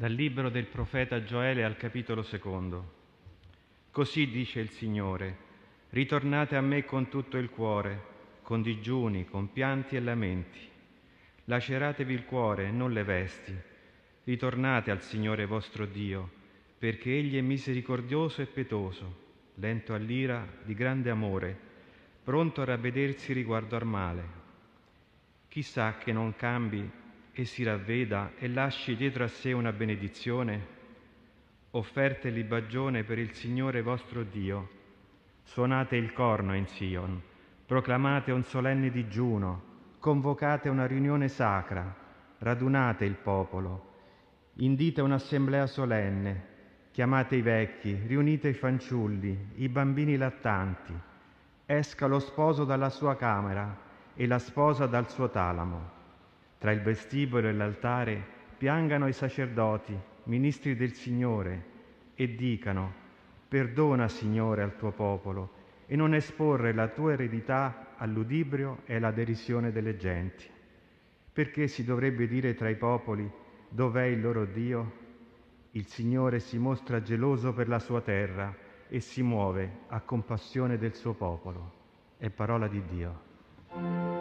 Dal libro del profeta Gioele al capitolo secondo. Così dice il Signore, ritornate a me con tutto il cuore, con digiuni, con pianti e lamenti. Laceratevi il cuore, non le vesti. Ritornate al Signore vostro Dio, perché Egli è misericordioso e pietoso, lento all'ira, di grande amore, pronto a ravvedersi riguardo al male. Chissà che non cambi e si ravveda e lasci dietro a sé una benedizione? Offerte libagione per il Signore vostro Dio. Suonate il corno in Sion, proclamate un solenne digiuno, convocate una riunione sacra, radunate il popolo, indite un'assemblea solenne, chiamate i vecchi, riunite i fanciulli, i bambini lattanti. Esca lo sposo dalla sua camera e la sposa dal suo talamo tra il vestibolo e l'altare piangano i sacerdoti, ministri del Signore, e dicano, perdona Signore al tuo popolo, e non esporre la tua eredità all'udibrio e alla derisione delle genti. Perché si dovrebbe dire tra i popoli, dov'è il loro Dio? Il Signore si mostra geloso per la sua terra e si muove a compassione del suo popolo. È parola di Dio.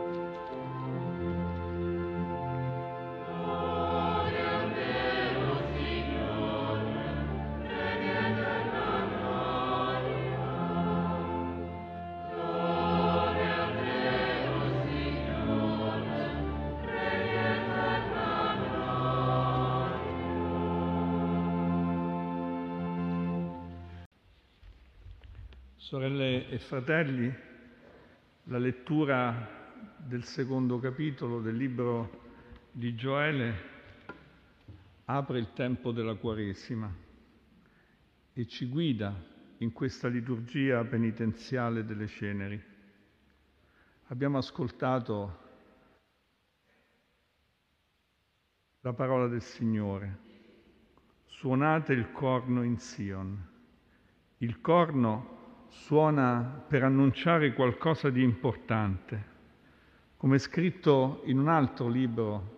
Sorelle e fratelli, la lettura del secondo capitolo del libro di Gioele apre il tempo della Quaresima e ci guida in questa liturgia penitenziale delle ceneri. Abbiamo ascoltato la parola del Signore. Suonate il corno in Sion. Il corno suona per annunciare qualcosa di importante. Come scritto in un altro libro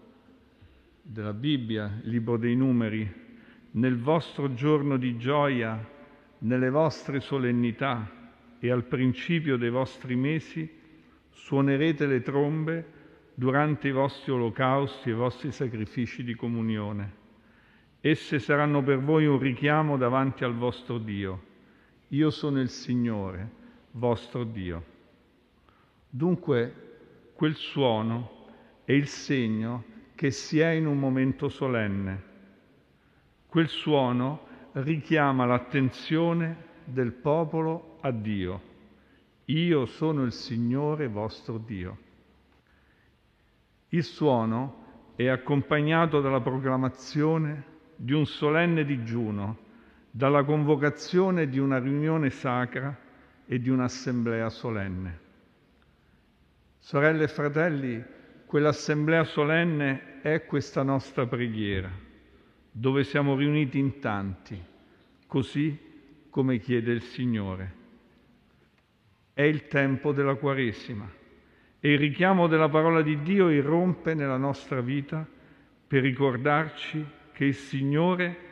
della Bibbia, il libro dei numeri, nel vostro giorno di gioia, nelle vostre solennità e al principio dei vostri mesi, suonerete le trombe durante i vostri olocausti e i vostri sacrifici di comunione. Esse saranno per voi un richiamo davanti al vostro Dio io sono il Signore, vostro Dio. Dunque quel suono è il segno che si è in un momento solenne. Quel suono richiama l'attenzione del popolo a Dio. Io sono il Signore vostro Dio. Il suono è accompagnato dalla proclamazione di un solenne digiuno dalla convocazione di una riunione sacra e di un'assemblea solenne. Sorelle e fratelli, quell'assemblea solenne è questa nostra preghiera, dove siamo riuniti in tanti, così come chiede il Signore. È il tempo della Quaresima e il richiamo della parola di Dio irrompe nella nostra vita per ricordarci che il Signore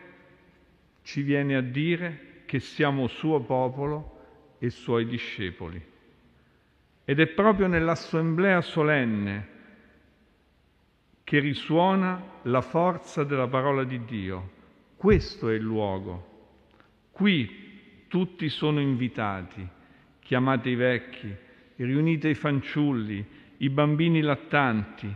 ci viene a dire che siamo suo popolo e suoi discepoli. Ed è proprio nell'assemblea solenne che risuona la forza della parola di Dio. Questo è il luogo. Qui tutti sono invitati, chiamate i vecchi, riunite i fanciulli, i bambini lattanti.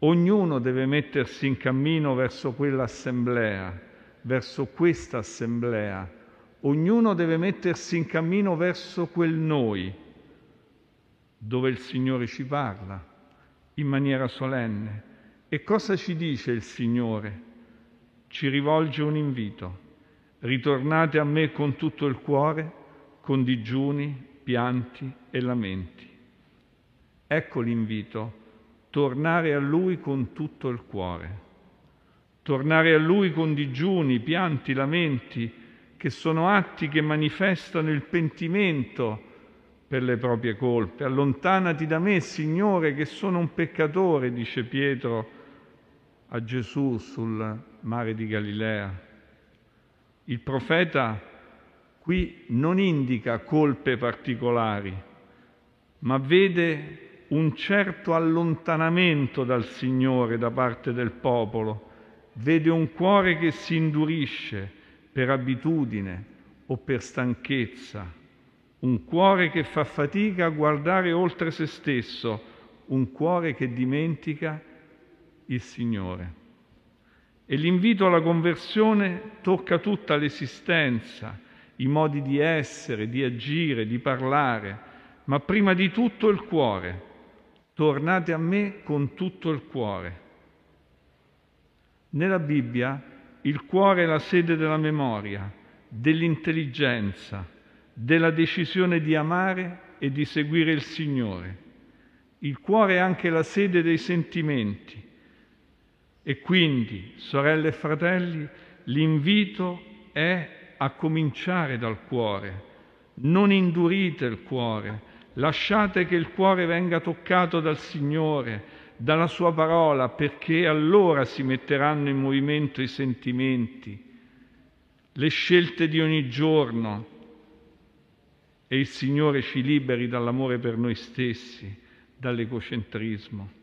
Ognuno deve mettersi in cammino verso quell'assemblea verso questa assemblea, ognuno deve mettersi in cammino verso quel noi, dove il Signore ci parla in maniera solenne. E cosa ci dice il Signore? Ci rivolge un invito. Ritornate a me con tutto il cuore, con digiuni, pianti e lamenti. Ecco l'invito, tornare a Lui con tutto il cuore tornare a Lui con digiuni, pianti, lamenti, che sono atti che manifestano il pentimento per le proprie colpe. Allontanati da me, Signore, che sono un peccatore, dice Pietro a Gesù sul mare di Galilea. Il profeta qui non indica colpe particolari, ma vede un certo allontanamento dal Signore da parte del popolo, vede un cuore che si indurisce per abitudine o per stanchezza, un cuore che fa fatica a guardare oltre se stesso, un cuore che dimentica il Signore. E l'invito alla conversione tocca tutta l'esistenza, i modi di essere, di agire, di parlare, ma prima di tutto il cuore. Tornate a me con tutto il cuore. Nella Bibbia il cuore è la sede della memoria, dell'intelligenza, della decisione di amare e di seguire il Signore. Il cuore è anche la sede dei sentimenti, e quindi, sorelle e fratelli, l'invito è a cominciare dal cuore. Non indurite il cuore, lasciate che il cuore venga toccato dal Signore, dalla sua parola, perché allora si metteranno in movimento i sentimenti, le scelte di ogni giorno e il Signore ci liberi dall'amore per noi stessi, dall'egocentrismo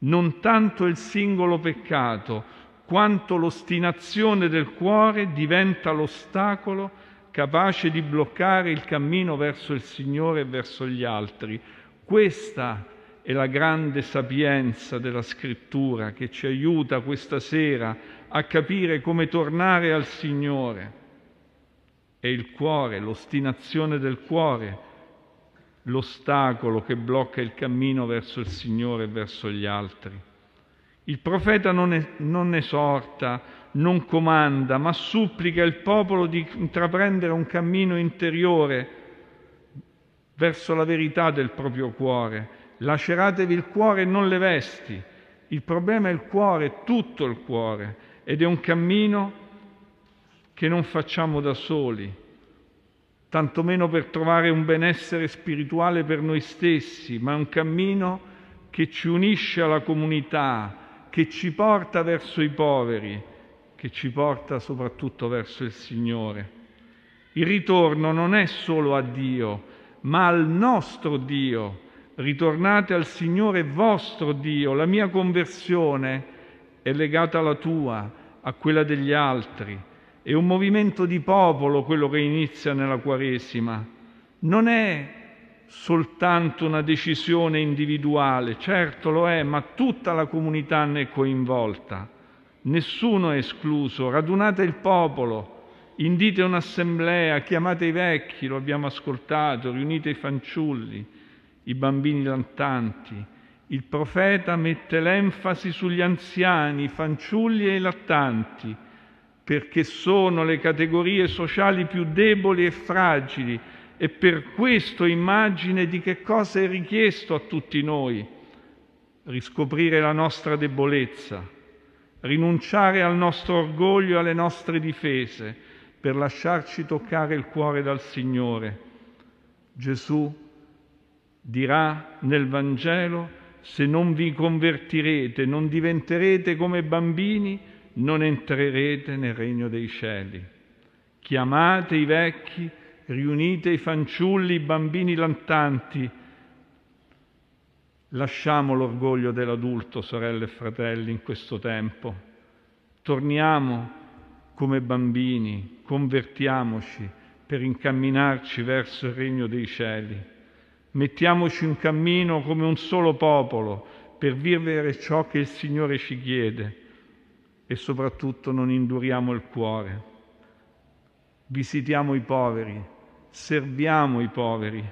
non tanto il singolo peccato, quanto l'ostinazione del cuore diventa l'ostacolo capace di bloccare il cammino verso il Signore e verso gli altri. Questa è la grande sapienza della scrittura che ci aiuta questa sera a capire come tornare al Signore. È il cuore, l'ostinazione del cuore l'ostacolo che blocca il cammino verso il Signore e verso gli altri. Il profeta non, è, non esorta, non comanda, ma supplica il popolo di intraprendere un cammino interiore verso la verità del proprio cuore. Laceratevi il cuore e non le vesti. Il problema è il cuore, tutto il cuore, ed è un cammino che non facciamo da soli, tantomeno per trovare un benessere spirituale per noi stessi, ma è un cammino che ci unisce alla comunità, che ci porta verso i poveri, che ci porta soprattutto verso il Signore. Il ritorno non è solo a Dio, ma al nostro Dio. Ritornate al Signore vostro Dio. La mia conversione è legata alla tua, a quella degli altri è un movimento di popolo quello che inizia nella Quaresima. Non è soltanto una decisione individuale, certo lo è, ma tutta la comunità ne è coinvolta. Nessuno è escluso. Radunate il popolo, indite un'assemblea, chiamate i vecchi, lo abbiamo ascoltato, riunite i fanciulli, i bambini lantanti. Il profeta mette l'enfasi sugli anziani, i fanciulli e i lattanti perché sono le categorie sociali più deboli e fragili e per questo immagine di che cosa è richiesto a tutti noi. Riscoprire la nostra debolezza, rinunciare al nostro orgoglio e alle nostre difese per lasciarci toccare il cuore dal Signore. Gesù dirà nel Vangelo, se non vi convertirete, non diventerete come bambini, non entrerete nel regno dei cieli. Chiamate i vecchi, riunite i fanciulli, i bambini lantanti. Lasciamo l'orgoglio dell'adulto, sorelle e fratelli, in questo tempo. Torniamo come bambini, convertiamoci per incamminarci verso il regno dei cieli. Mettiamoci in cammino come un solo popolo per vivere ciò che il Signore ci chiede e soprattutto non induriamo il cuore. Visitiamo i poveri, serviamo i poveri,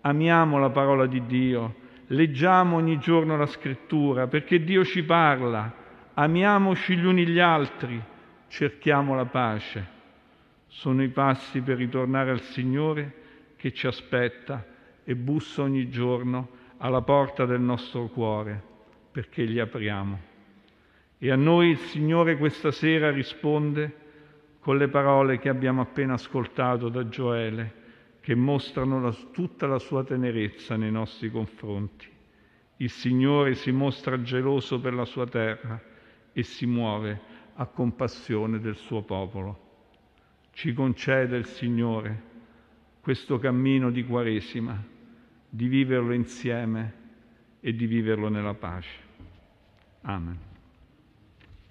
amiamo la parola di Dio, leggiamo ogni giorno la scrittura perché Dio ci parla, amiamoci gli uni gli altri, cerchiamo la pace. Sono i passi per ritornare al Signore che ci aspetta e bussa ogni giorno alla porta del nostro cuore perché gli apriamo. E a noi il Signore questa sera risponde con le parole che abbiamo appena ascoltato da Gioele, che mostrano la, tutta la sua tenerezza nei nostri confronti. Il Signore si mostra geloso per la sua terra e si muove a compassione del suo popolo. Ci concede il Signore questo cammino di Quaresima, di viverlo insieme e di viverlo nella pace. Amen.